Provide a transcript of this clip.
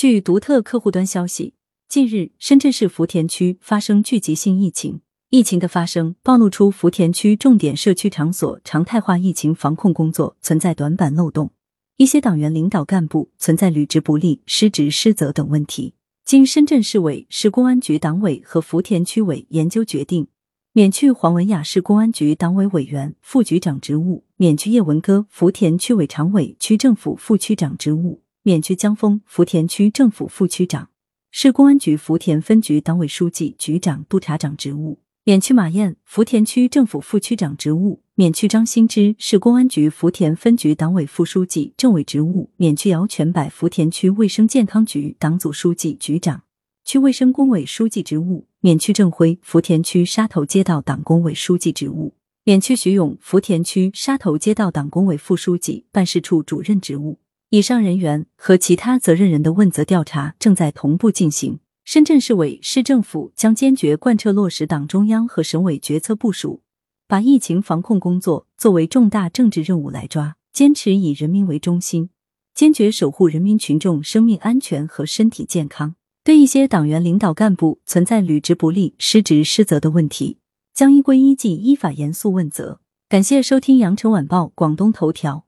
据独特客户端消息，近日深圳市福田区发生聚集性疫情，疫情的发生暴露出福田区重点社区场所常态化疫情防控工作存在短板漏洞，一些党员领导干部存在履职不力、失职失责等问题。经深圳市委、市公安局党委和福田区委研究决定，免去黄文雅市公安局党委委员、副局长职务，免去叶文歌福田区委常委、区政府副区长职务。免去江峰福田区政府副区长、市公安局福田分局党委书记、局长、督察长职务；免去马燕福田区政府副区长职务；免去张新芝市公安局福田分局党委副书记、政委职务；免去姚全柏福田区卫生健康局党组书记、局长、区卫生工委书记职务；免去郑辉福田区沙头街道党工委书记职务；免去徐勇福田区沙头街道党工委副书记、办事处主任职务。以上人员和其他责任人的问责调查正在同步进行。深圳市委、市政府将坚决贯彻落实党中央和省委决策部署，把疫情防控工作作为重大政治任务来抓，坚持以人民为中心，坚决守护人民群众生命安全和身体健康。对一些党员领导干部存在履职不力、失职失责的问题，将依规依纪依法严肃问责。感谢收听羊城晚报广东头条。